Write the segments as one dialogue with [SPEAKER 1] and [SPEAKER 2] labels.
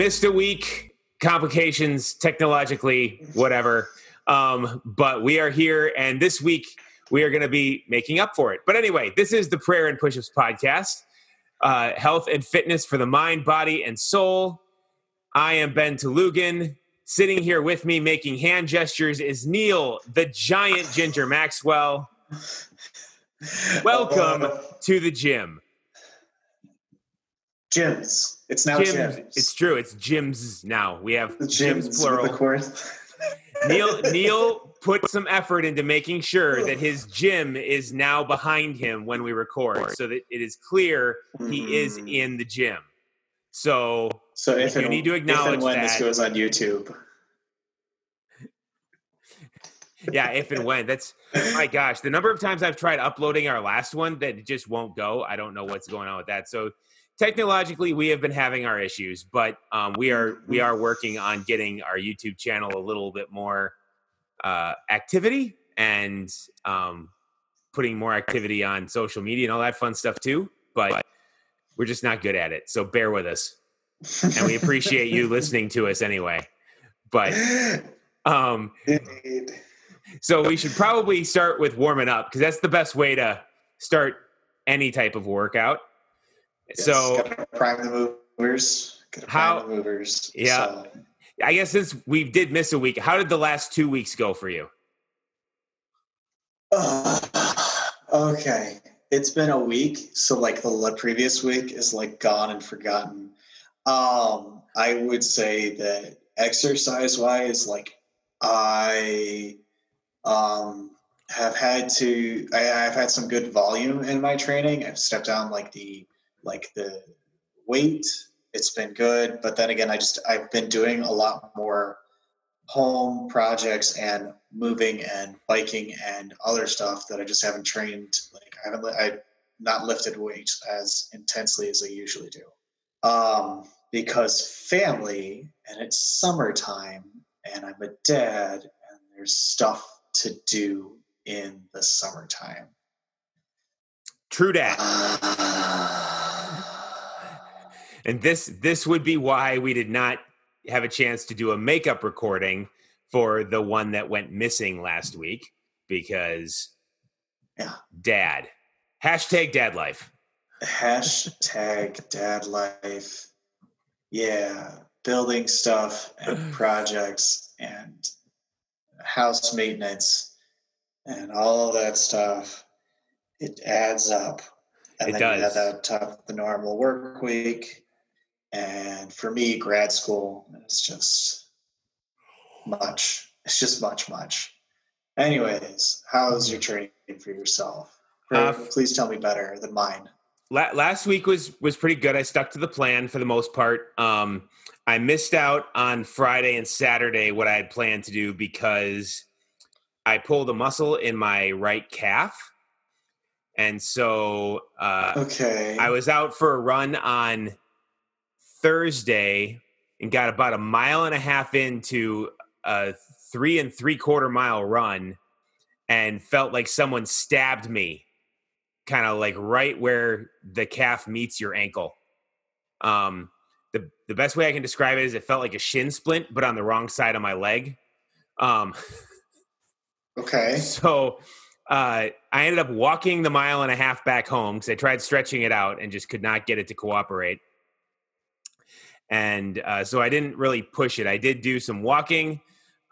[SPEAKER 1] missed a week, complications technologically, whatever. Um, but we are here, and this week we are going to be making up for it. But anyway, this is the Prayer and Pushups podcast uh, health and fitness for the mind, body, and soul. I am Ben Talugan. Sitting here with me making hand gestures is Neil, the giant Ginger Maxwell. Welcome
[SPEAKER 2] Uh,
[SPEAKER 1] to the gym.
[SPEAKER 2] Gyms. It's now
[SPEAKER 1] Gyms.
[SPEAKER 2] gyms.
[SPEAKER 1] It's true. It's gyms now. We have
[SPEAKER 2] The
[SPEAKER 1] gyms,
[SPEAKER 2] gyms
[SPEAKER 1] plural.
[SPEAKER 2] The course.
[SPEAKER 1] Neil Neil put some effort into making sure that his gym is now behind him when we record, so that it is clear he is
[SPEAKER 2] Mm.
[SPEAKER 1] in the gym. So
[SPEAKER 2] So if
[SPEAKER 1] You need to
[SPEAKER 2] if
[SPEAKER 1] acknowledge
[SPEAKER 2] and when this goes on YouTube,
[SPEAKER 1] yeah, if and when that's my gosh, the number of times I've tried uploading our last one that just won't go. I don't know what's going on with that. So technologically, we have been having our issues, but um, we are we are working on getting our YouTube channel a little bit more uh, activity and um, putting more activity on social media and all that fun stuff too. But we're just not good at it. So bear with us, and we appreciate you listening to us anyway. But um,
[SPEAKER 2] Indeed.
[SPEAKER 1] so we should probably start with warming up because that's the best way to start any type of workout.
[SPEAKER 2] Yes,
[SPEAKER 1] So
[SPEAKER 2] gotta prime the movers. Gotta prime
[SPEAKER 1] How-
[SPEAKER 2] the movers.
[SPEAKER 1] Yeah.
[SPEAKER 2] So,
[SPEAKER 1] I guess since we did miss a week, how did the last two weeks go for you?
[SPEAKER 2] uh, okay. It's been a week, so like the previous week is like gone and forgotten. Um, I would say that exercise wise, like I um have had to I, I've had some good volume in my training. I've stepped down like the like the weight. It's been good, but then again, I just I've been doing a lot more home projects and moving and biking and other stuff that I just haven't trained. Like I haven't, I not lifted weights as intensely as I usually do. Um, because family and it's summertime and I'm a dad and there's stuff to do in the summertime.
[SPEAKER 1] True dat. And this this would be why we did not have a chance to do a makeup recording for the one that went missing last week because
[SPEAKER 2] Yeah.
[SPEAKER 1] dad. Hashtag dad life.
[SPEAKER 2] Hashtag dad life. Yeah, building stuff and projects and house maintenance and all of that stuff. It adds up. And
[SPEAKER 1] It
[SPEAKER 2] then you
[SPEAKER 1] does.
[SPEAKER 2] have that top the normal work week. And for me, grad school is just much. It's just much, much. Anyways, how's your training for yourself?
[SPEAKER 1] Uh,
[SPEAKER 2] Please tell me better than mine.
[SPEAKER 1] La- last week was was pretty good. I stuck to the plan for the most part. Um, I missed out on Friday and Saturday what I had planned to do because I pulled a muscle in my right calf, and so uh,
[SPEAKER 2] Okay.
[SPEAKER 1] I was out for a run on Thursday and got about a mile and a half into a three and three quarter mile run and felt like someone stabbed me kind of like right where the calf meets your ankle. Um, the, the best way I can describe it is it felt like a shin splint, but on the wrong side of my leg. Um,
[SPEAKER 2] okay.
[SPEAKER 1] so uh, I ended up walking the mile and a half back home because I tried stretching it out and just could not get it to cooperate. And uh, so I didn't really push it. I did do some walking.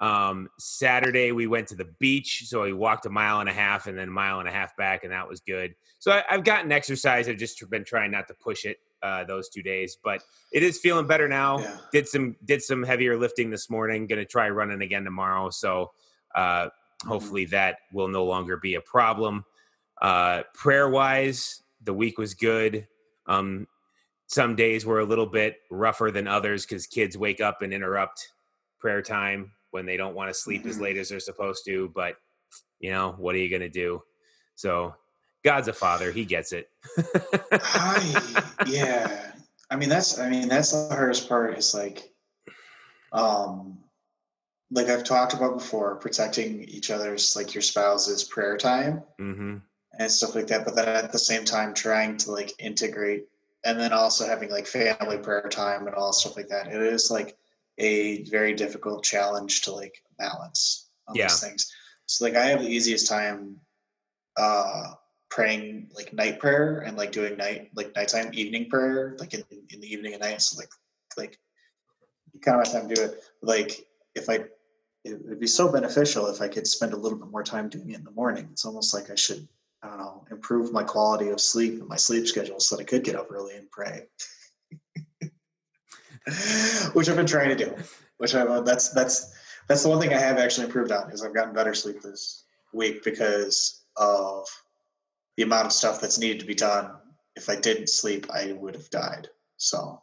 [SPEAKER 1] Um, Saturday we went to the beach, so we walked a mile and a half and then a mile and a half back, and that was good. So I, I've gotten exercise. I've just been trying not to push it uh, those two days, but it is feeling better now.
[SPEAKER 2] Yeah.
[SPEAKER 1] Did some did some heavier lifting this morning. Going to try running again tomorrow. So uh, hopefully that will no longer be a problem. Uh, prayer wise, the week was good. Um, some days were a little bit rougher than others because kids wake up and interrupt prayer time when they don't want to sleep as
[SPEAKER 2] Mhm.
[SPEAKER 1] late as they're supposed to. But you know, what are you going to do? So God's a father; He gets it.
[SPEAKER 2] I, yeah. I mean that's I mean that's the hardest part is like um like I've talked about before, protecting each other's like your spouse's prayer time
[SPEAKER 1] hmm
[SPEAKER 2] and stuff like that, but then at the same time trying to like integrate and then also having like family prayer time and all stuff like that. It is like a very difficult challenge to like balance on
[SPEAKER 1] Yeah.
[SPEAKER 2] these things. So like I have the easiest time uh praying like night prayer and like doing night like nighttime evening prayer like in, in the evening and night. So like like you kind of have time to do it. Like if I it would be so beneficial if I could spend a little bit more time doing it in the morning. It's almost like I should I don't know, improve my quality of sleep and my sleep schedule so that I could get up early and pray. Which I've been trying to do. Which I that's that's that's the one thing I have actually improved on is I've gotten better sleep this week because of the amount of stuff that's needed to be done. If I didn't sleep, I would have died. So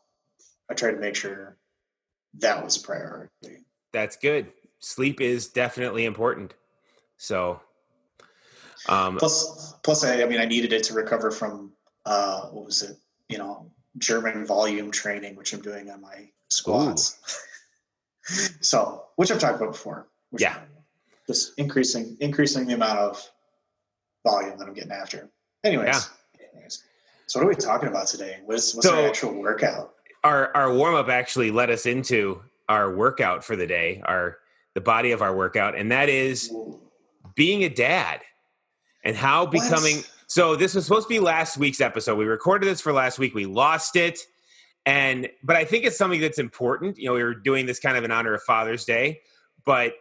[SPEAKER 2] I try to make sure that was a priority.
[SPEAKER 1] That's good. Sleep is definitely important. So, um,
[SPEAKER 2] Plus, plus, I, I mean, I needed it to recover from uh, what was it? You know, German volume training, which I'm doing on my squats. so, which I've talked about before.
[SPEAKER 1] Yeah.
[SPEAKER 2] Just increasing, increasing the amount of volume that I'm getting after. Anyways,
[SPEAKER 1] Yeah.
[SPEAKER 2] anyways. So, what are we talking about today? What's what's
[SPEAKER 1] So-
[SPEAKER 2] our actual workout?
[SPEAKER 1] our our warm up actually led us into our workout for the day, our the body of our workout, and that is being a dad and how becoming so this was supposed to be last week's episode. We recorded this for last week. We lost it. And but i think it's something that's important. You know we were doing this kind of in honor of father's day but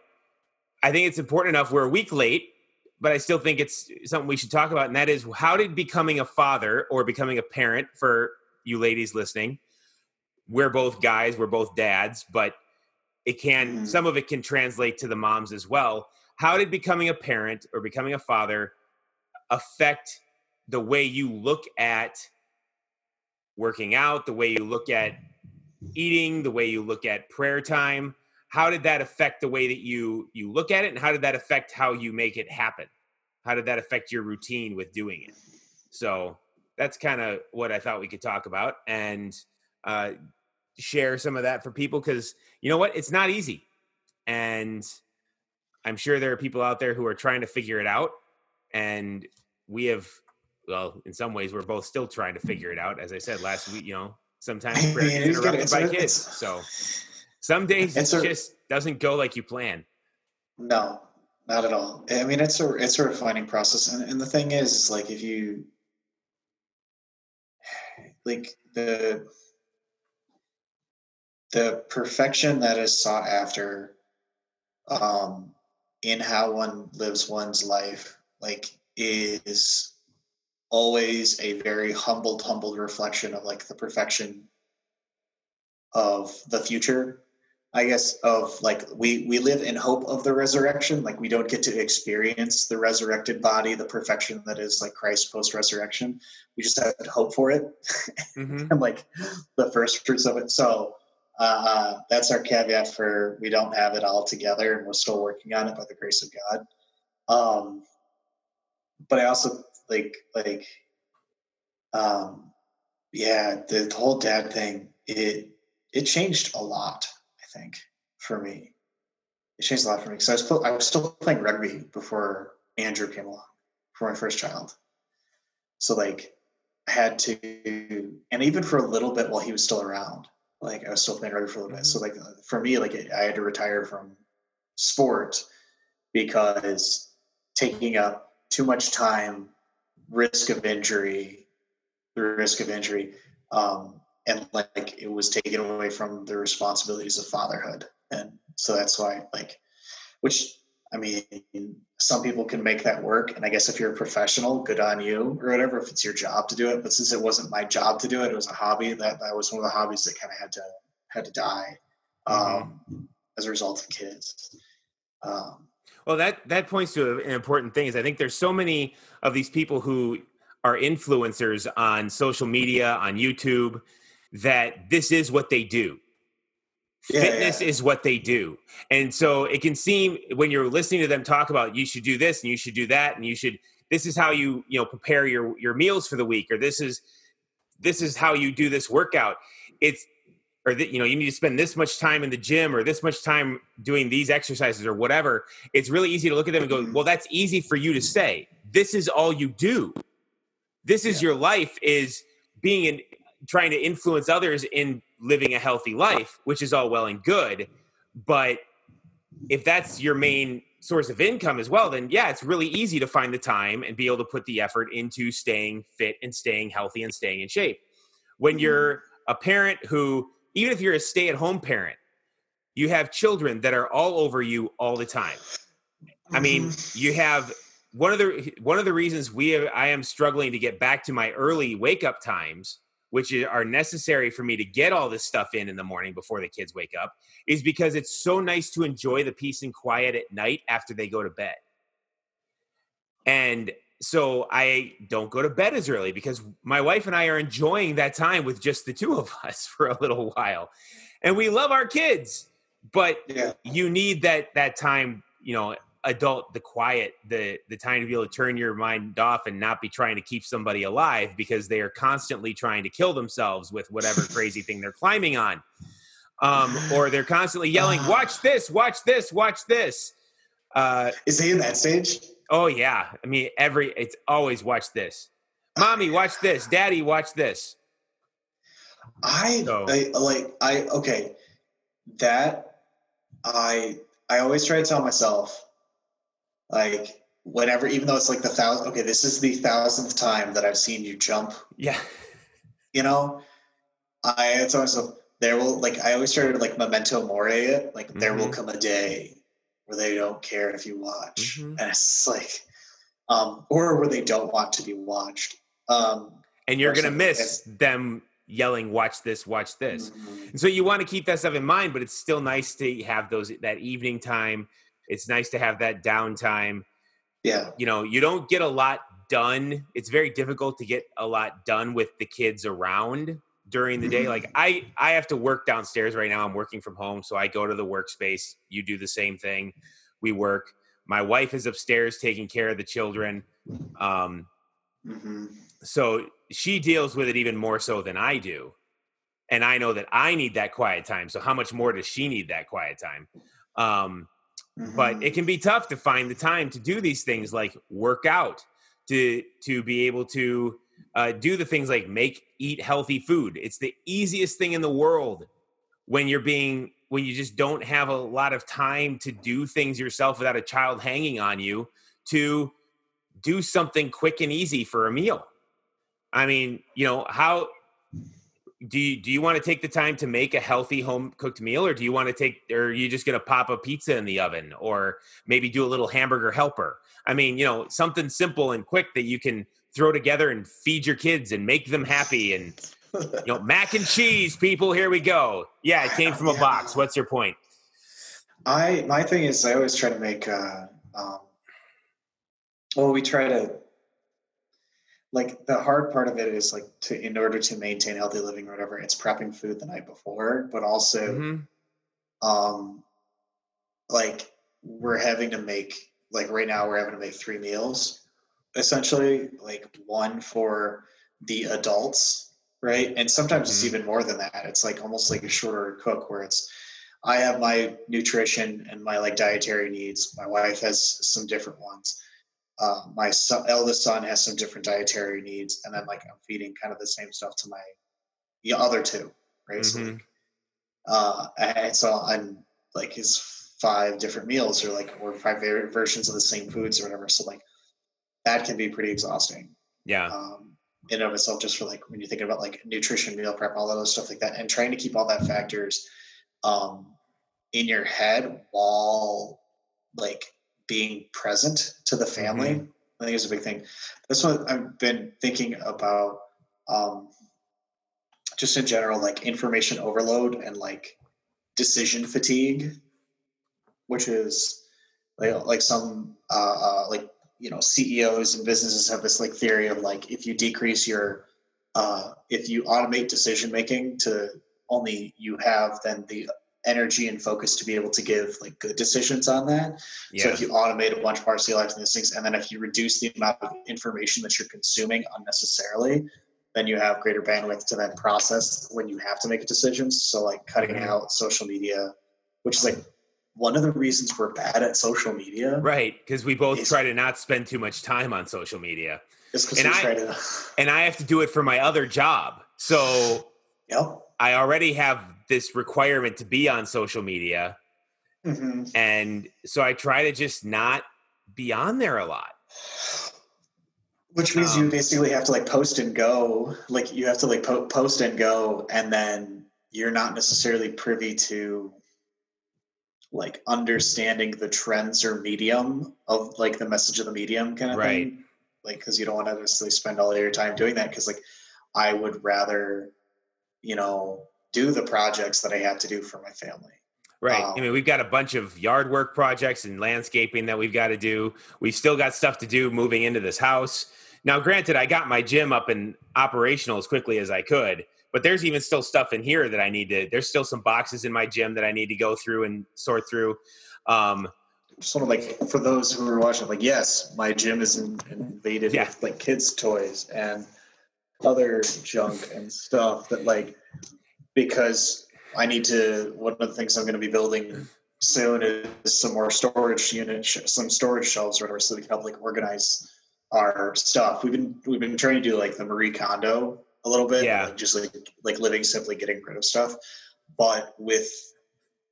[SPEAKER 1] i think it's important enough. We're a week late but i still think it's something we should talk about and that is how did becoming a father or becoming a parent for you ladies listening we're both guys we're both dads but it can
[SPEAKER 2] Mhm.
[SPEAKER 1] some of it can translate to the moms as well. How did becoming a parent or becoming a father affect the way you look at working out the way you look at eating the way you look at prayer time? How did that affect the way that you you look at it and how did that affect how you make it happen? How did that affect your routine with doing it? So that's kind of what i thought we could talk about and uh, share some of that for people because you know what? It's not easy. And i'm sure there are people out there who are trying to figure it out and we have well in some ways we're both still trying to figure it out. As i said last week you know sometimes
[SPEAKER 2] I mean,
[SPEAKER 1] interrupted by
[SPEAKER 2] a-
[SPEAKER 1] kids. so some days it just doesn't go like you plan.
[SPEAKER 2] No, not at all. I mean, it's a it's a refining process, and and the thing is, is like if you like the the perfection that is sought after um in how one lives one's life like is always a very humbled humbled reflection of like the perfection of the future I guess of like we we live in hope of the resurrection. Like we don't get to experience the resurrected body, the perfection that is like Christ post resurrection. We just have to hope for it
[SPEAKER 1] hmm
[SPEAKER 2] and like the first fruits of it. So uh, that's our caveat for we don't have it all together, and we're still working on it by the grace of God. Um, but I also like like um, yeah, the, the whole dad thing. It it changed a lot. I think for me, it changed a lot for me because I was still, I was still playing rugby before Andrew came along, for my first child. So like I had to, and even for a little bit while he was still around, like I was still playing rugby for a little bit. So like for me, like I had to retire from sport because taking up too much time, risk of injury, the risk of injury, um, and like it was taken away from the responsibilities of fatherhood, and so that's why like, which I mean, some people can make that work. And I guess if you're a professional, good on you or whatever, if it's your job to do it. But since it wasn't my job to do it, it was a hobby that, that was one of the hobbies that kind of had to, had to die um, as a result of kids. Um,
[SPEAKER 1] Well, that that points to an important thing. Is I think there's so many of these people who are influencers on social media, on YouTube, that this is what they do.
[SPEAKER 2] Yeah,
[SPEAKER 1] Fitness
[SPEAKER 2] yeah.
[SPEAKER 1] is what they do, and so it can seem when you're listening to them talk about you should do this and you should do that and you should. This is how you you know prepare your your meals for the week, or this is this is how you do this workout. It's or that you know you need to spend this much time in the gym or this much time doing these exercises or whatever it's really easy to look at them and go
[SPEAKER 2] Mhm.
[SPEAKER 1] well that's easy for you to say this is all you do this is
[SPEAKER 2] Yeah.
[SPEAKER 1] your life is being in trying to influence others in living a healthy life, which is all well and good. But if that's your main source of income as well, then yeah, it's really easy to find the time and be able to put the effort into staying fit and staying healthy and staying in shape. When you're a parent who, even if you're a stay at home parent, you have children that are all over you all the time. I mean,
[SPEAKER 2] Mm-hmm.
[SPEAKER 1] you have one of the one of the reasons we have, I am struggling to get back to my early wake up times, which are necessary for me to get all this stuff in in the morning before the kids wake up, is because it's so nice to enjoy the peace and quiet at night after they go to bed. And so I don't go to bed as early because my wife and I are enjoying that time with just the two of us for a little while. And we love our kids, but
[SPEAKER 2] Yeah.
[SPEAKER 1] you need that that time, you know, adult the quiet, the the time to be able to turn your mind off and not be trying to keep somebody alive because they are constantly trying to kill themselves with whatever crazy thing they're climbing on. Um, or they're constantly yelling, "Watch this! Watch this! Watch this!" Uh,
[SPEAKER 2] Is he in that stage?
[SPEAKER 1] Oh yeah. I mean, every it's always watch this. Mommy, watch this. Daddy, watch this.
[SPEAKER 2] I,
[SPEAKER 1] So-
[SPEAKER 2] I like I okay. That I I always try to tell myself, like whenever, even though it's like the thousand. Okay, this is the thousandth time that I've seen you jump.
[SPEAKER 1] Yeah.
[SPEAKER 2] You know, I tell myself there will like I always try to like memento mori it. Like there will
[SPEAKER 1] Mhm.
[SPEAKER 2] come a day where they don't care if you watch,
[SPEAKER 1] Mhm.
[SPEAKER 2] and it's like, um, or where they don't want to be watched. Um,
[SPEAKER 1] And you're gonna miss them yelling, watch this, watch this.
[SPEAKER 2] mhm.
[SPEAKER 1] And so you want to keep that stuff in mind, but it's still nice to have those that evening time. It's nice to have that downtime.
[SPEAKER 2] Yeah.
[SPEAKER 1] You know, you don't get a lot done. It's very difficult to get a lot done with the kids around during the day.
[SPEAKER 2] Mhm.
[SPEAKER 1] Like I I have to work downstairs right now. I'm working from home, so I go to the workspace. You do the same thing. We work. My wife is upstairs taking care of the children. Um,
[SPEAKER 2] hmm
[SPEAKER 1] so she deals with it even more so than I do. And I know that I need that quiet time. So how much more does she need that quiet time? Um, but it can be tough to find the time to do these things like work out, to to be able to uh, do the things like make eat healthy food. It's the easiest thing in the world when you're being when you just don't have a lot of time to do things yourself without a child hanging on you to do something quick and easy for a meal. I mean, you know, how do you do you want to take the time to make a healthy home cooked meal or do you want to take or are you just going to pop a pizza in the oven or maybe do a little hamburger helper? I mean, you know, something simple and quick that you can throw together and feed your kids and make them happy and you know, mac and cheese people, here we go. Yeah, it came from a box. What's your point?
[SPEAKER 2] I my thing is I always try to make uh um well we try to like the hard part of it is like to in order to maintain healthy living or whatever, it's prepping food the night before, but also
[SPEAKER 1] Mhm.
[SPEAKER 2] um like we're having to make like right now we're having to make three meals essentially like one for the adults right? And sometimes it's
[SPEAKER 1] Mhm.
[SPEAKER 2] even more than that. It's like almost like a shorter cook where it's i have my nutrition and my like dietary needs. My wife has some different ones. Uh, my son, eldest son has some different dietary needs. And then like i'm feeding kind of the same stuff to my the other two right? So
[SPEAKER 1] Mhm.
[SPEAKER 2] like, uh and so i'm like his five different meals or like or five ver- versions of the same foods or whatever. So like that can be pretty exhausting.
[SPEAKER 1] Yeah.
[SPEAKER 2] um in and of itself just for like when you think about like nutrition meal prep all that other stuff like that and trying to keep all that factors um in your head while like being present to the family i think is a big thing. That's what i've been thinking about um just in general like information overload and like decision fatigue which is like, like some uh, uh like you know ceos and businesses have this like theory of like if you decrease your uh if you automate decision making to only you have then the energy and focus to be able to give like good decisions on that
[SPEAKER 1] Yeah.
[SPEAKER 2] so if you automate a bunch of parts of your life and these things, and then if you reduce the amount of information that you're consuming unnecessarily, then you have greater bandwidth to then process when you have to make a decisions. So like cutting
[SPEAKER 1] Mhm.
[SPEAKER 2] out social media, which is like one of the reasons we're bad at social media.
[SPEAKER 1] Right, because we both
[SPEAKER 2] Is-
[SPEAKER 1] try to not spend too much time on social media. And I-
[SPEAKER 2] to
[SPEAKER 1] and I have to do it for my other job. so
[SPEAKER 2] Yep.
[SPEAKER 1] I already have this requirement to be on social media.
[SPEAKER 2] hmm
[SPEAKER 1] And so I try to just not be on there a lot.
[SPEAKER 2] Which means
[SPEAKER 1] Um,
[SPEAKER 2] you basically have to like post and go. Like you have to like po- post and go, and then you're not necessarily privy to like understanding the trends or medium of like the message of the medium kind of
[SPEAKER 1] Right.
[SPEAKER 2] thing. Like because you don't want to necessarily spend all your time doing that. Because like I would rather, you know, do the projects that I have to do for my family.
[SPEAKER 1] Right.
[SPEAKER 2] Um,
[SPEAKER 1] I mean, we've got a bunch of yard work projects and landscaping that we've got to do. We've still got stuff to do moving into this house. Now, granted, I got my gym up and operational as quickly as I could, but there's even still stuff in here that I need to. There's still some boxes in my gym that I need to go through and sort through. Um,
[SPEAKER 2] Sort of like for those who are watching, like yes, my gym is invaded
[SPEAKER 1] Yeah.
[SPEAKER 2] with like kids' toys and other junk and stuff that like because I need to. One of the things I'm going to be building soon is some more storage units, some storage shelves, or whatever, so we can help like organize our stuff. We've been we've been trying to do like the Marie Kondo a little bit,
[SPEAKER 1] Yeah.
[SPEAKER 2] like, just like like living simply, getting rid of stuff, but with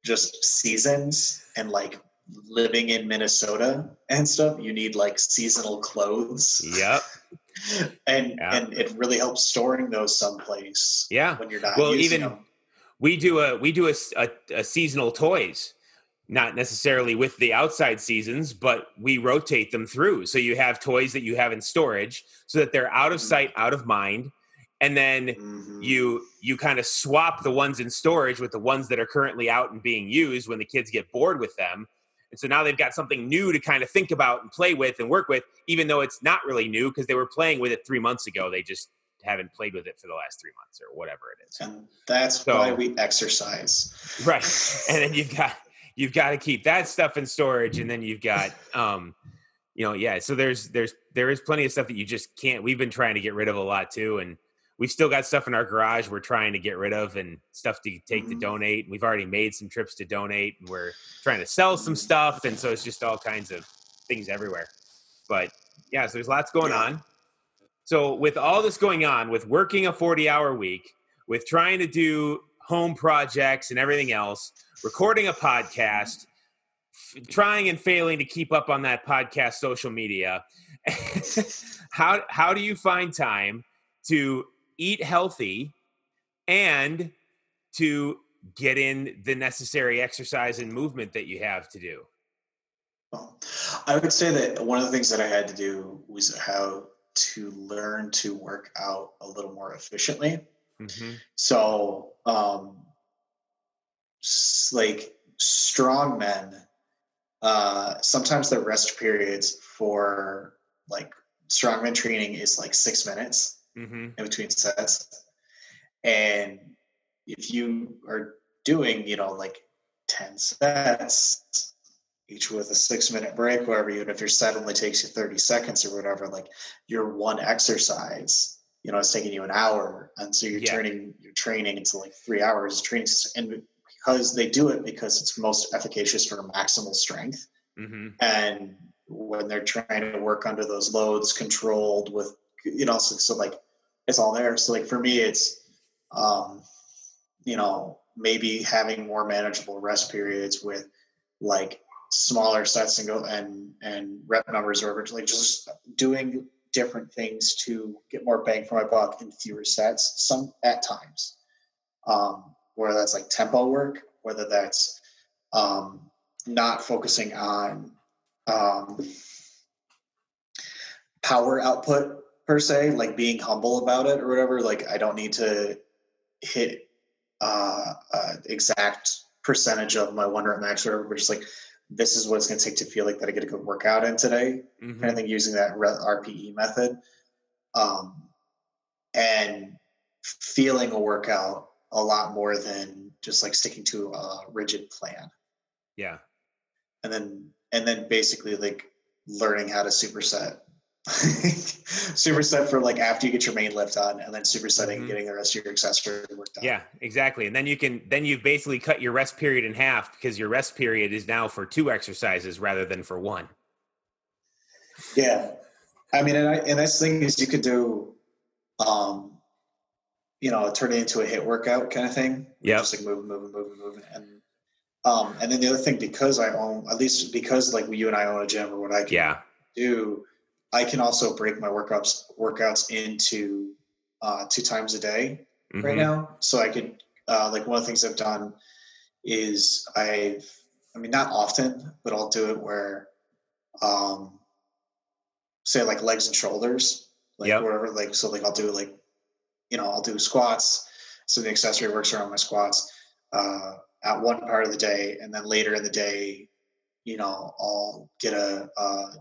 [SPEAKER 2] just seasons and like living in Minnesota and stuff, you need like seasonal clothes.
[SPEAKER 1] yep.
[SPEAKER 2] And
[SPEAKER 1] Yeah.
[SPEAKER 2] and it really helps storing those someplace
[SPEAKER 1] Yeah.
[SPEAKER 2] when you're not
[SPEAKER 1] Well, even-
[SPEAKER 2] them.
[SPEAKER 1] we do a we do a seasonal toys not necessarily with the outside seasons but we rotate them through so you have toys that you have in storage so that they're out of
[SPEAKER 2] Mhm.
[SPEAKER 1] sight out of mind and then
[SPEAKER 2] Mhm.
[SPEAKER 1] you you kind of swap the ones in storage with the ones that are currently out and being used when the kids get bored with them and so now they've got something new to kind of think about and play with and work with even though it's not really new because they were playing with it three months ago they just haven't played with it for the last three months or whatever it is
[SPEAKER 2] and that's
[SPEAKER 1] So-
[SPEAKER 2] why we exercise.
[SPEAKER 1] right and then you've got you've got to keep that stuff in storage and then you've got um you know yeah so there's there's there is plenty of stuff that you just can't we've been trying to get rid of a lot too and we've still got stuff in our garage we're trying to get rid of and stuff to take to
[SPEAKER 2] Mhm.
[SPEAKER 1] donate we've already made some trips to donate and we're trying to sell some stuff and so it's just all kinds of things everywhere but yeah so there's lots going
[SPEAKER 2] Yeah.
[SPEAKER 1] on so with all this going on with working a 40 hour week with trying to do home projects and everything else recording a podcast f- trying and failing to keep up on that podcast social media how how do you find time to eat healthy and to get in the necessary exercise and movement that you have to do
[SPEAKER 2] Well, I would say that one of the things that I had to do was how to learn to work out a little more efficiently.
[SPEAKER 1] mm-hmm.
[SPEAKER 2] So, um, like strong men, uh, sometimes the rest periods for like strongman training is like six minutes
[SPEAKER 1] Mm-hmm.
[SPEAKER 2] in between sets. And if you are doing, you know, like 10 sets, each with a six minute break, whatever, even if your set only takes you 30 seconds or whatever, like your one exercise, you know, it's taking you an hour. And so you're
[SPEAKER 1] Yeah.
[SPEAKER 2] turning your training into like three hours of training. And because they do it because it's most efficacious for maximal strength.
[SPEAKER 1] Mm-hmm.
[SPEAKER 2] And when they're trying to work under those loads controlled with, you know, so, so like it's all there. So like for me, it's, um, you know, maybe having more manageable rest periods with like smaller sets and go and and rep numbers or like just doing different things to get more bang for my buck in fewer sets some at times um whether that's like tempo work whether that's um not focusing on um power output per se like being humble about it or whatever like i don't need to hit uh, uh exact percentage of my one rep max or whatever but just like this is what it's going to take to feel like that i get a good workout in today
[SPEAKER 1] Mm-hmm.
[SPEAKER 2] kind of thing using that rpe method um and feeling a workout a lot more than just like sticking to a rigid plan
[SPEAKER 1] Yeah.
[SPEAKER 2] and then and then basically like learning how to superset superset for like after you get your main lift on and then supersetting
[SPEAKER 1] Mhm.
[SPEAKER 2] and getting the rest of your accessory worked on
[SPEAKER 1] Yeah, exactly. And then you can then you've basically cut your rest period in half because your rest period is now for two exercises rather than for one.
[SPEAKER 2] yeah i mean and, I, and that's the thing is you could do um you know, turn it into a HIIT workout kind of thing.
[SPEAKER 1] Yeah.
[SPEAKER 2] Just like moving, moving, moving, moving. And um, and then the other thing, because I own at least because like you and I own a gym or what I can
[SPEAKER 1] Yeah.
[SPEAKER 2] do, I can also break my workouts workouts into uh, two times a day right
[SPEAKER 1] Mhm.
[SPEAKER 2] now. So I could uh, like one of the things I've done is I've I mean not often, but I'll do it where um say like legs and shoulders, like
[SPEAKER 1] Yep.
[SPEAKER 2] wherever like so like I'll do like you know, I'll do squats. So the accessory works around my squats uh at one part of the day and then later in the day, you know, I'll get a uh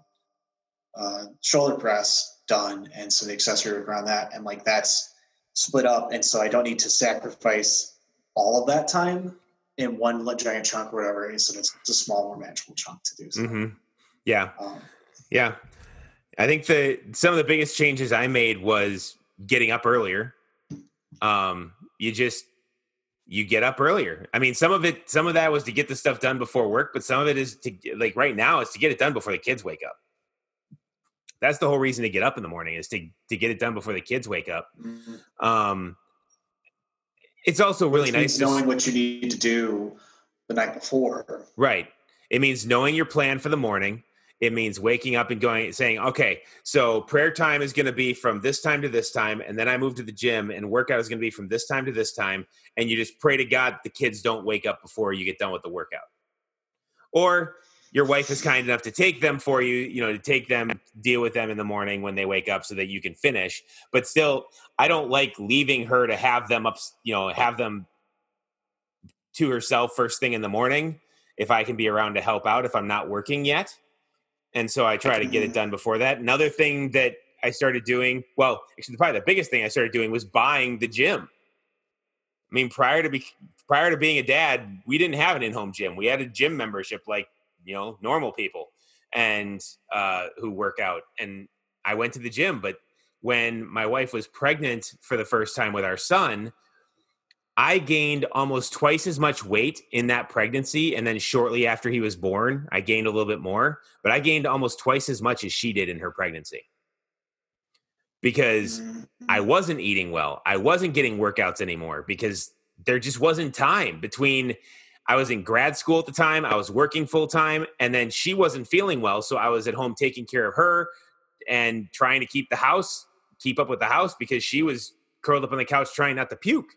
[SPEAKER 2] uh, shoulder press done, and so the accessory work around that, and like that's split up, and so I don't need to sacrifice all of that time in one giant chunk or whatever. And so it's, a small, more manageable chunk to do. So,
[SPEAKER 1] Mhm. Yeah.
[SPEAKER 2] um,
[SPEAKER 1] Yeah. I think the some of the biggest changes I made was getting up earlier. Um, you just you get up earlier. I mean, some of it some of that was to get the stuff done before work, but some of it is to like right now is to get it done before the kids wake up. That's the whole reason to get up in the morning is to to get it done before the kids wake up.
[SPEAKER 2] mhm.
[SPEAKER 1] Um it's also really
[SPEAKER 2] Which
[SPEAKER 1] nice
[SPEAKER 2] means
[SPEAKER 1] to
[SPEAKER 2] knowing what you need to do the night before.
[SPEAKER 1] Right. It means knowing your plan for the morning. It means waking up and going saying, okay, so prayer time is going to be from this time to this time, and then I move to the gym, and workout is going to be from this time to this time, and you just pray to God that the kids don't wake up before you get done with the workout. Or your wife is kind enough to take them for you, you know, to take them, deal with them in the morning when they wake up so that you can finish. But still, I don't like leaving her to have them up, you know, have them to herself first thing in the morning if I can be around to help out if I'm not working yet. And so I try to get it mm-hmm. done before that. Another thing that I started doing, well, actually probably the biggest thing I started doing was buying the gym. I mean, prior to be prior to being a dad, we didn't have an in-home gym. We had a gym membership like, you know, normal people and uh who work out. And I went to the gym, but when my wife was pregnant for the first time with our son, I gained almost twice as much weight in that pregnancy. And then shortly after he was born, I gained a little bit more, but I gained almost twice as much as she did in her pregnancy because. I wasn't eating well. I wasn't getting workouts anymore because there just wasn't time between I was in grad school at the time, I was working full time, and then she wasn't feeling well. So I was at home taking care of her and trying to keep the house, keep up with the house because she was curled up on the couch trying not to puke.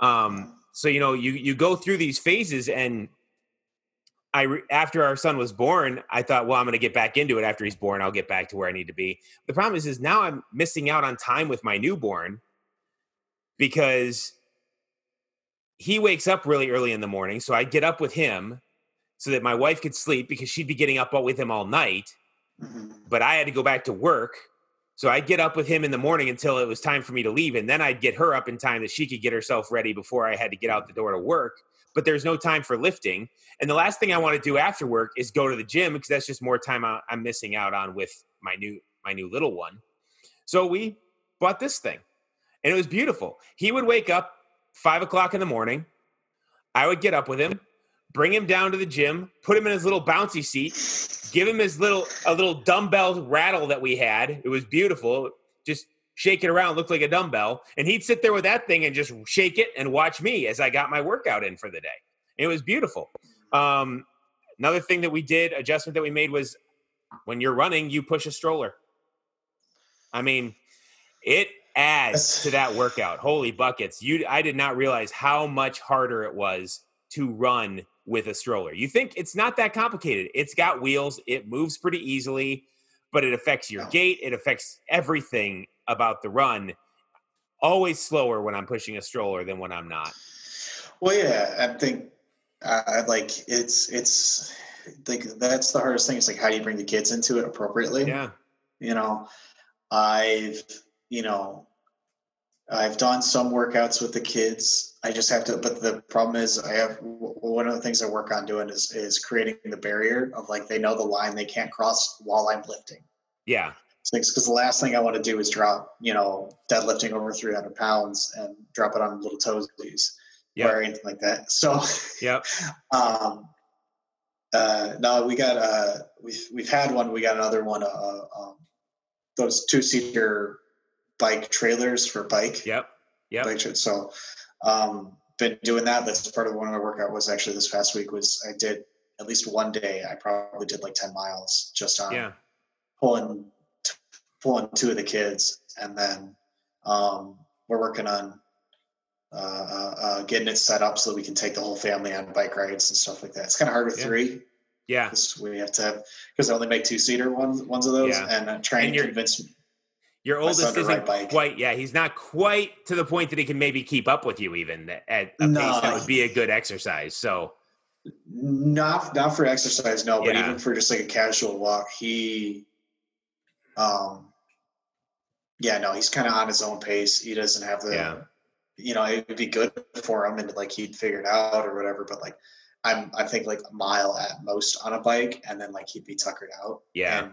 [SPEAKER 1] Um, so you know, you you go through these phases, and I after our son was born, I thought, well, I'm going to get back into it. After he's born, I'll get back to where I need to be. The problem is, is now I'm missing out on time with my newborn because he wakes up really early in the morning. So I get up with him so that my wife could sleep because she'd be getting up with him all night
[SPEAKER 2] Mhm.
[SPEAKER 1] but I had to go back to work. So I'd get up with him in the morning until it was time for me to leave. And then I'd get her up in time that she could get herself ready before I had to get out the door to work. But there's no time for lifting. And the last thing I want to do after work is go to the gym because that's just more time I'm missing out on with my new my new little one. So we bought this thing. And it was beautiful. He would wake up five o'clock in the morning. I would get up with him, bring him down to the gym, put him in his little bouncy seat, give him his little a little dumbbell rattle that we had. It was beautiful. Just shake it around, looked like a dumbbell, and he'd sit there with that thing and just shake it and watch me as I got my workout in for the day. It was beautiful. Um, another thing that we did, adjustment that we made was when you're running, you push a stroller. I mean, it adds to that workout. Holy buckets! You, I did not realize how much harder it was to run with a stroller. You think it's not that complicated. It's got wheels, it moves pretty easily, but it affects your
[SPEAKER 2] No.
[SPEAKER 1] gait, it affects everything about the run. Always slower when I'm pushing a stroller than when I'm not.
[SPEAKER 2] Well, yeah, I think I I like it's it's like that's the hardest thing. It's like how do you bring the kids into it appropriately?
[SPEAKER 1] Yeah.
[SPEAKER 2] You know, I've you know I've done some workouts with the kids. I just have to, but the problem is I have one of the things I work on doing is is creating the barrier of like they know the line they can't cross while I'm lifting.
[SPEAKER 1] Yeah.
[SPEAKER 2] because the last thing I want to do is drop, you know, deadlifting over 300 pounds and drop it on little toesies
[SPEAKER 1] Yep.
[SPEAKER 2] or anything like that. So,
[SPEAKER 1] Yep.
[SPEAKER 2] um, uh, no, we got, uh, we've, we've had one, we got another one, uh, um, those two seater bike trailers for bike.
[SPEAKER 1] Yep. Yeah.
[SPEAKER 2] Bike. So, um, been doing that. That's part of one of my workout was actually this past week was I did at least one day. I probably did like 10 miles just on
[SPEAKER 1] Yeah.
[SPEAKER 2] pulling, pulling two of the kids. And then, um, we're working on, uh, uh, uh, getting it set up so that we can take the whole family on bike rides and stuff like that. It's kind of hard with
[SPEAKER 1] Yeah.
[SPEAKER 2] three
[SPEAKER 1] Yeah.
[SPEAKER 2] because we have to have because I only make two seater ones ones of those,
[SPEAKER 1] Yeah.
[SPEAKER 2] and I'm trying
[SPEAKER 1] And
[SPEAKER 2] to convince.
[SPEAKER 1] Your
[SPEAKER 2] My
[SPEAKER 1] oldest isn't
[SPEAKER 2] bike.
[SPEAKER 1] quite, yeah, he's not quite to the point that he can maybe keep up with you even at a
[SPEAKER 2] No.
[SPEAKER 1] pace that would be a good exercise. So,
[SPEAKER 2] Not not for exercise, no, but even for just like a casual walk, he, um, yeah, no, he's kind of on his own pace. He doesn't have the,
[SPEAKER 1] Yeah.
[SPEAKER 2] you know, it would be good for him and like he'd figure it out or whatever. But like, I'm I think like a mile at most on a bike, and then like he'd be tuckered out.
[SPEAKER 1] yeah.
[SPEAKER 2] And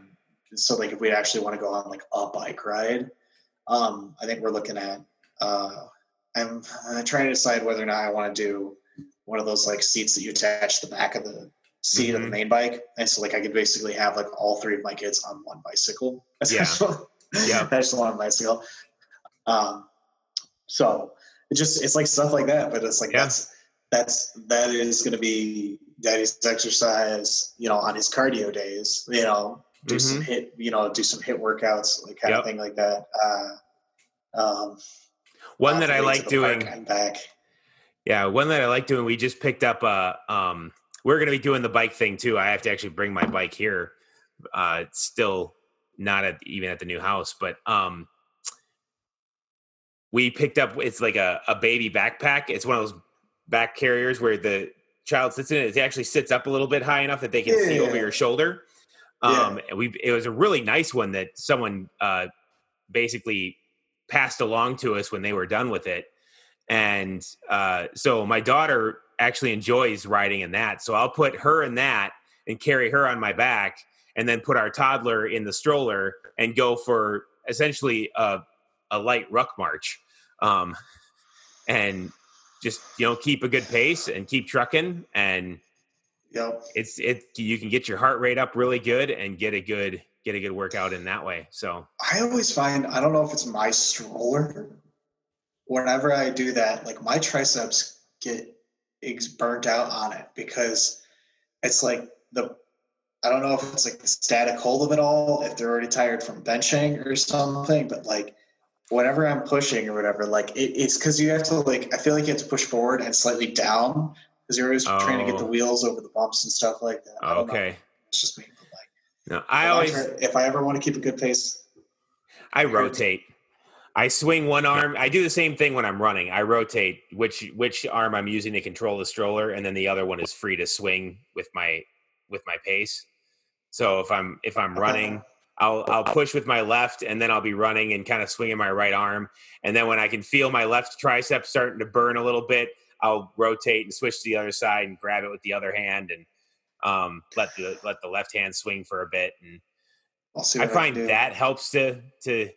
[SPEAKER 2] so like if we actually want to go on like a bike ride, um, I think we're looking at uh I'm, I'm trying to decide whether or not I want to do one of those like seats that you attach to the back of the seat of the
[SPEAKER 1] Mhm.
[SPEAKER 2] main bike. And so like I could basically have like all three of my kids on one bicycle.
[SPEAKER 1] Yeah. Yeah.
[SPEAKER 2] That's one bicycle. Um so it just it's like stuff like that, but it's like
[SPEAKER 1] Yeah.
[SPEAKER 2] that's that's that is gonna be daddy's exercise, you know, on his cardio days, you know, do some HIIT, you know, do some HIIT workouts, like kind
[SPEAKER 1] Mm-hmm. Yep.
[SPEAKER 2] of thing like that. Uh, um,
[SPEAKER 1] One that I like doing, yeah, one that I like doing. We just picked up a. Um, we're going to be doing the bike thing too. I have to actually bring my bike here. Uh, it's still not at even at the new house, but um, we picked up. It's like a, a baby backpack. It's one of those back carriers where the child sits in it. It actually sits up a little bit high enough that they can see over your shoulder. Um, and we it was a really nice one that someone uh, basically passed along to us when they were done with it. And uh, so my daughter actually enjoys riding in that. So I'll put her in that and carry her on my back, and then put our toddler in the stroller and go for essentially a, a light ruck march. Um, and just you know keep a good pace and keep trucking and
[SPEAKER 2] Yep.
[SPEAKER 1] it's it you can get your heart rate up really good and get a good get a good workout in that way so
[SPEAKER 2] I always find I don't know if it's my stroller. Whenever I do that, like my triceps get burnt out on it because it's like the I don't know if it's like the static hold of it all, if they're already tired from benching or something, but like whenever I'm pushing or whatever, like it, it's because you have to like I feel like you have to push forward and slightly down because you're always trying to get the
[SPEAKER 1] Oh.
[SPEAKER 2] wheels over the bumps and stuff like that. I don't know.
[SPEAKER 1] okay
[SPEAKER 2] It's just me. Like,
[SPEAKER 1] no i
[SPEAKER 2] if
[SPEAKER 1] always
[SPEAKER 2] try- if I ever want to keep a good pace,
[SPEAKER 1] i rotate i swing one arm i do the same thing when i'm running i rotate which which arm i'm using to control the stroller and then the other one is free to swing with my with my pace so if i'm if i'm running I'll I'll push with my left and then I'll be running and kind of swinging my right arm. And then when I can feel my left tricep starting to burn a little bit, I'll rotate and switch to the other side and grab it with the other hand and um, let the let the left hand swing for a bit. And
[SPEAKER 2] I'll see.
[SPEAKER 1] I find
[SPEAKER 2] can
[SPEAKER 1] that helps to to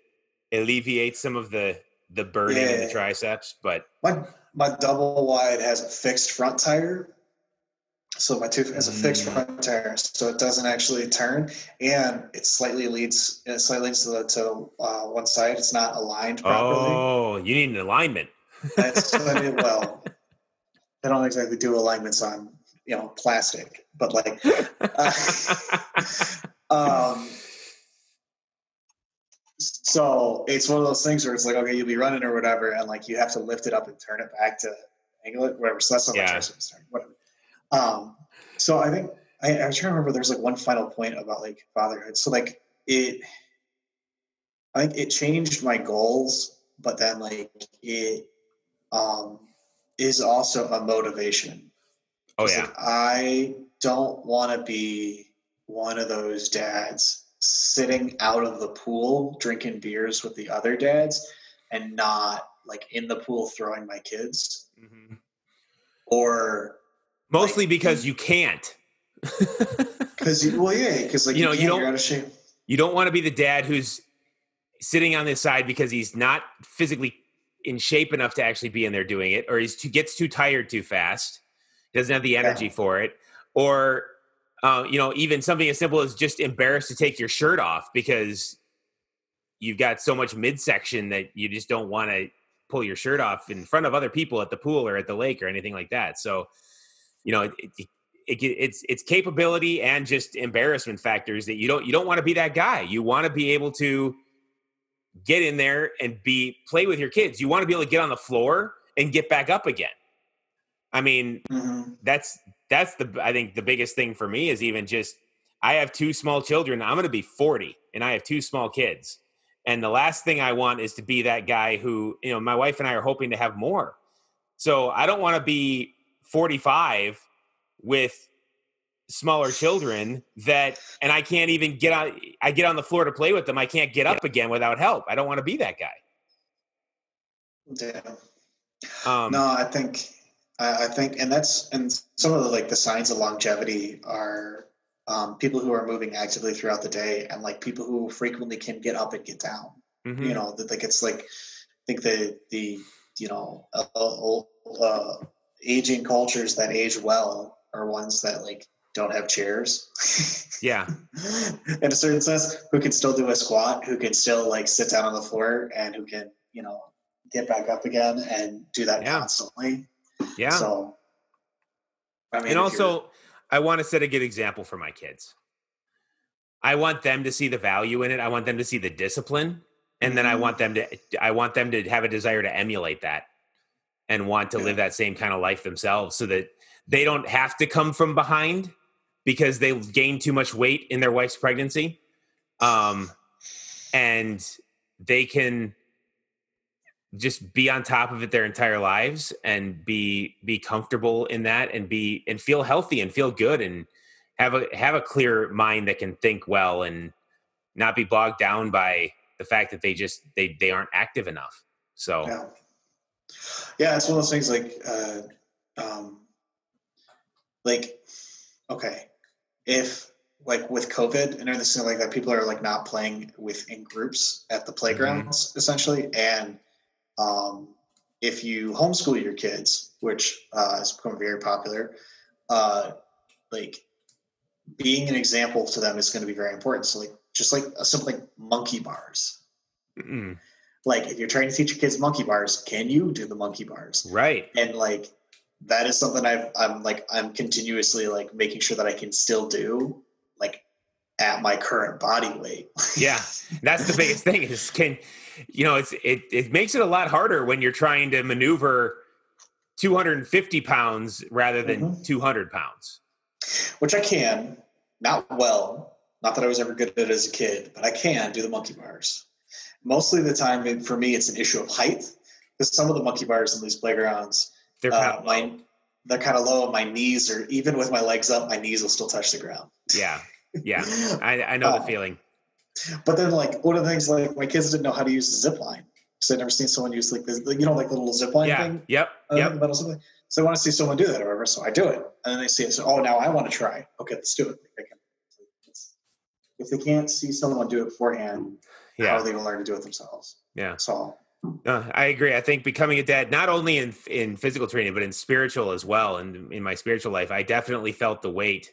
[SPEAKER 1] alleviate some of the the burning in the triceps. But
[SPEAKER 2] My my double wide has a fixed front tire. So my two has a fixed
[SPEAKER 1] Mm.
[SPEAKER 2] front tire, so it doesn't actually turn, and it slightly leads it slightly leads to, the, to uh, one side. It's not aligned properly.
[SPEAKER 1] oh, you need an alignment.
[SPEAKER 2] That's what it, well, I don't exactly do alignments on you know plastic, but like um, so it's one of those things where it's like, okay, you'll be running or whatever, and like you have to lift it up and turn it back to angle it, whatever. So that's not
[SPEAKER 1] Yeah.
[SPEAKER 2] turn, whatever. Um, so I think I, I was trying to remember. There's like one final point about like fatherhood. So like it, I think it changed my goals, but then like it um, is also a motivation.
[SPEAKER 1] oh yeah,
[SPEAKER 2] like, I don't want to be one of those dads sitting out of the pool drinking beers with the other dads and not like in the pool throwing my kids
[SPEAKER 1] Mhm.
[SPEAKER 2] or
[SPEAKER 1] mostly because you can't.
[SPEAKER 2] because well yeah because like
[SPEAKER 1] You
[SPEAKER 2] you,
[SPEAKER 1] know, you don't-
[SPEAKER 2] you're out of shape
[SPEAKER 1] You don't want to be the dad who's sitting on this side because he's not physically in shape enough to actually be in there doing it, or he's too, gets too tired too fast, doesn't have the energy
[SPEAKER 2] Yeah.
[SPEAKER 1] for it, or uh, you know, even something as simple as just embarrassed to take your shirt off because you've got so much midsection that you just don't want to pull your shirt off in front of other people at the pool or at the lake or anything like that. So, you know, it, it, it, it's it's capability and just embarrassment factors that you don't you don't want to be that guy. You want to be able to get in there and be play with your kids. You want to be able to get on the floor and get back up again. I mean, mm-hmm. that's that's the I think the biggest thing for me is even just I have two small children. I'm going to be 40 and I have two small kids. And the last thing I want is to be that guy who, you know, my wife and I are hoping to have more. So I don't want to be 45 with smaller children that and I can't even get on I get on the floor to play with them. I can't get up again without help. I don't want to be that guy.
[SPEAKER 2] Yeah. Um, no, I think I, I think and that's and some of the like the signs of longevity are um, people who are moving actively throughout the day and like people who frequently can get up and get down. Mm-hmm. You know, that like it's like I think the the you know uh, old, uh, aging cultures that age well are ones that like don't have chairs.
[SPEAKER 1] yeah.
[SPEAKER 2] In a certain sense, who can still do a squat, who can still like sit down on the floor and who can, you know, get back up again and do that yeah. constantly.
[SPEAKER 1] Yeah.
[SPEAKER 2] So
[SPEAKER 1] I mean, and also I want to set a good example for my kids. I want them to see the value in it. I want them to see the discipline. And mm-hmm. then I mm-hmm. want them to I want them to have a desire to emulate that and want to yeah. live that same kind of life themselves so that they don't have to come from behind because they gained too much weight in their wife's pregnancy. Um, and they can just be on top of it their entire lives and be be comfortable in that and be and feel healthy and feel good and have a have a clear mind that can think well and not be bogged down by the fact that they just they they aren't active enough so
[SPEAKER 2] yeah, yeah it's one of those things like uh um like okay if like with covid and everything like that people are like not playing within groups at the playgrounds mm-hmm. essentially and um, if you homeschool your kids, which uh, has become very popular, uh, like being an example to them is going to be very important. So, like, just like a simple like monkey bars. Mm-mm. Like, if you're trying to teach your kids monkey bars, can you do the monkey bars?
[SPEAKER 1] Right.
[SPEAKER 2] And like, that is something I've, I'm like, I'm continuously like making sure that I can still do, like, at my current body weight.
[SPEAKER 1] yeah, that's the biggest thing is can you know, it's it it makes it a lot harder when you're trying to maneuver 250 pounds rather than mm-hmm. 200 pounds.
[SPEAKER 2] Which I can, not well. Not that I was ever good at it as a kid, but I can do the monkey bars. Mostly the time, for me, it's an issue of height. Because some of the monkey bars in these playgrounds,
[SPEAKER 1] they're kind uh, of
[SPEAKER 2] my, they're kind of low. My knees are even with my legs up, my knees will still touch the ground.
[SPEAKER 1] Yeah, yeah, I, I know uh, the feeling.
[SPEAKER 2] But then, like one of the things, like my kids didn't know how to use the zip line because I'd never seen someone use like this, you know, like the little zip line
[SPEAKER 1] yeah.
[SPEAKER 2] thing.
[SPEAKER 1] Yep. Uh, yep.
[SPEAKER 2] Metal something. So I want to see someone do that or whatever. So I do it, and then they see it. So oh, now I want to try. Okay, let's do it. If they can't see someone do it beforehand, yeah. how are they going to learn to do it themselves?
[SPEAKER 1] Yeah.
[SPEAKER 2] So.
[SPEAKER 1] Uh, I agree. I think becoming a dad, not only in in physical training, but in spiritual as well, and in my spiritual life, I definitely felt the weight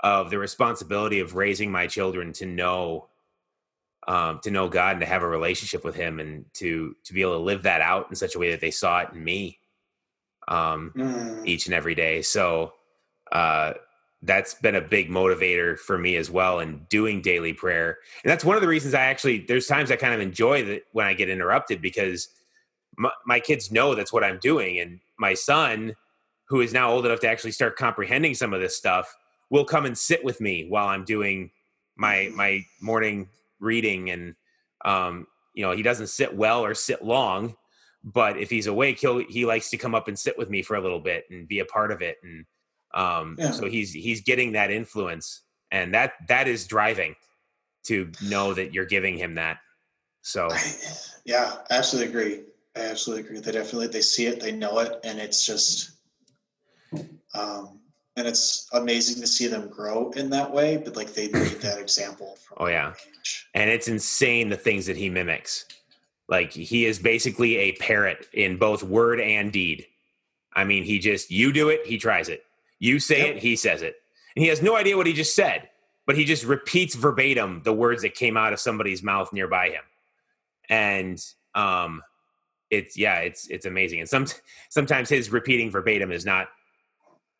[SPEAKER 1] of the responsibility of raising my children to know um, to know God and to have a relationship with Him and to to be able to live that out in such a way that they saw it in me um, mm. each and every day. So uh, that's been a big motivator for me as well in doing daily prayer. And that's one of the reasons I actually there's times I kind of enjoy that when I get interrupted because my, my kids know that's what I'm doing, and my son, who is now old enough to actually start comprehending some of this stuff, will come and sit with me while I'm doing my my morning reading. And um, you know he doesn't sit well or sit long but if he's awake he'll he likes to come up and sit with me for a little bit and be a part of it. And um, yeah. so he's he's getting that influence and that that is driving to know that you're giving him that. So
[SPEAKER 2] yeah I absolutely agree. I absolutely agree. They definitely they see it they know it and it's just um and it's amazing to see them grow in that way but like they need that example
[SPEAKER 1] oh yeah. and it's insane the things that he mimics. Like he is basically a parrot in both word and deed. I mean he just you do it he tries it you say yep. it he says it and he has no idea what he just said but he just repeats verbatim the words that came out of somebody's mouth nearby him and um it's yeah, it's it's amazing. And some sometimes his repeating verbatim is not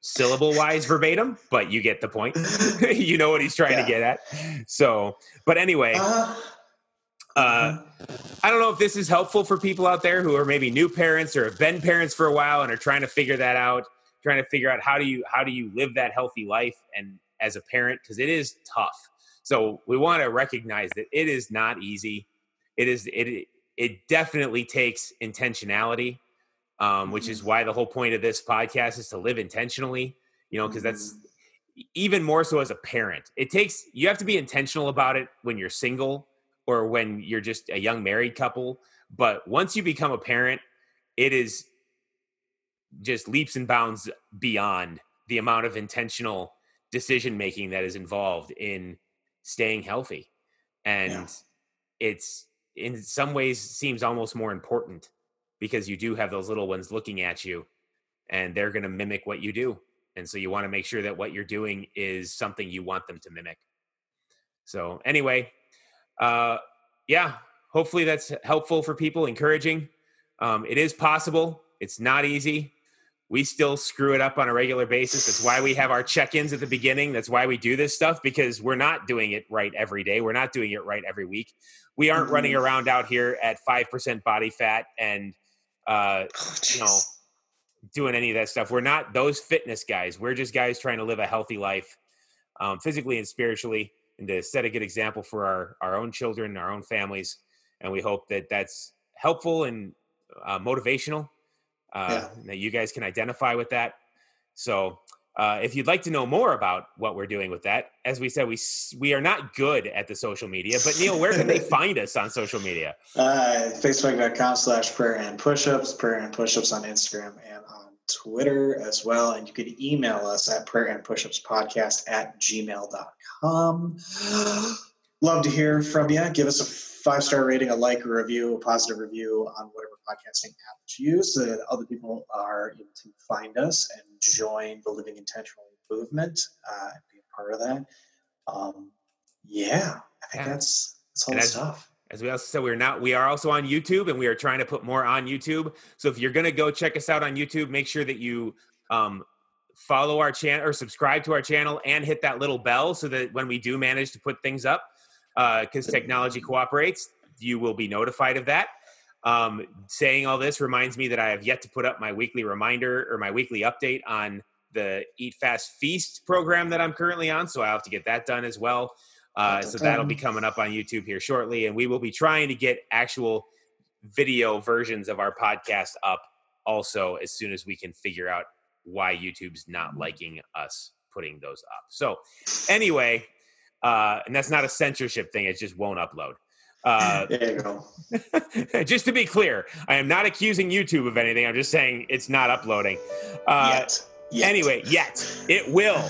[SPEAKER 1] syllable wise verbatim, but you get the point. you know what he's trying yeah. to get at. So, but anyway, uh, uh, I don't know if this is helpful for people out there who are maybe new parents or have been parents for a while and are trying to figure that out, trying to figure out how do you how do you live that healthy life and as a parent because it is tough. So we want to recognize that it is not easy. It is it it definitely takes intentionality, um, which is mm-hmm. why the whole point of this podcast is to live intentionally. You know, because that's mm-hmm. even more so as a parent. It takes you have to be intentional about it when you're single or when you're just a young married couple. But once you become a parent, it is just leaps and bounds beyond the amount of intentional decision making that is involved in staying healthy. And yeah. it's in some ways seems almost more important because you do have those little ones looking at you and they're going to mimic what you do. And so you want to make sure that what you're doing is something you want them to mimic. So, anyway, uh, yeah, hopefully that's helpful for people, encouraging. Um, it is possible. It's not easy. We still screw it up on a regular basis. That's why we have our check ins at the beginning. That's why we do this stuff because we're not doing it right every day. We're not doing it right every week. We aren't mm-hmm. running around out here at 5% body fat and, uh, oh, you know, doing any of that stuff. We're not those fitness guys. We're just guys trying to live a healthy life, um, physically and spiritually and to set a good example for our, our own children, our own families. And we hope that that's helpful and uh, motivational, uh, yeah. that you guys can identify with that. So, uh, if you'd like to know more about what we're doing with that, as we said, we we are not good at the social media. But Neil, where can they find us on social media?
[SPEAKER 2] Uh, Facebook.com slash prayer and pushups, prayer and pushups on Instagram and on Twitter as well. And you can email us at prayer and pushups podcast at gmail.com love to hear from you. Give us a five star rating, a like, a review, a positive review on whatever podcasting app you use so that other people are able to find us and join the Living Intentionally movement uh, and be a part of that. Um, yeah, I think yeah. that's that's all the stuff.
[SPEAKER 1] As we also said, we're not. We are also on YouTube, and we are trying to put more on YouTube. So if you're going to go check us out on YouTube, make sure that you um, follow our channel or subscribe to our channel and hit that little bell so that when we do manage to put things up, because uh, technology cooperates, you will be notified of that. Um, saying all this reminds me that I have yet to put up my weekly reminder or my weekly update on the Eat Fast Feast program that I'm currently on. So I'll have to get that done as well. Uh, so that'll be coming up on YouTube here shortly. And we will be trying to get actual video versions of our podcast up also as soon as we can figure out why YouTube's not mm-hmm. liking us putting those up. So, anyway, uh, and that's not a censorship thing; it just won't upload. Uh, there you go. just to be clear, I am not accusing YouTube of anything. I'm just saying it's not uploading. Uh, yet. yet. Anyway, yet it will.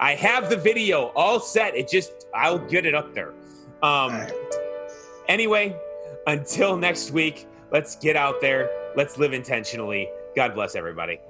[SPEAKER 1] I have the video all set. It just I'll get it up there. Um, right. Anyway, until next week, let's get out there. Let's live intentionally. God bless everybody.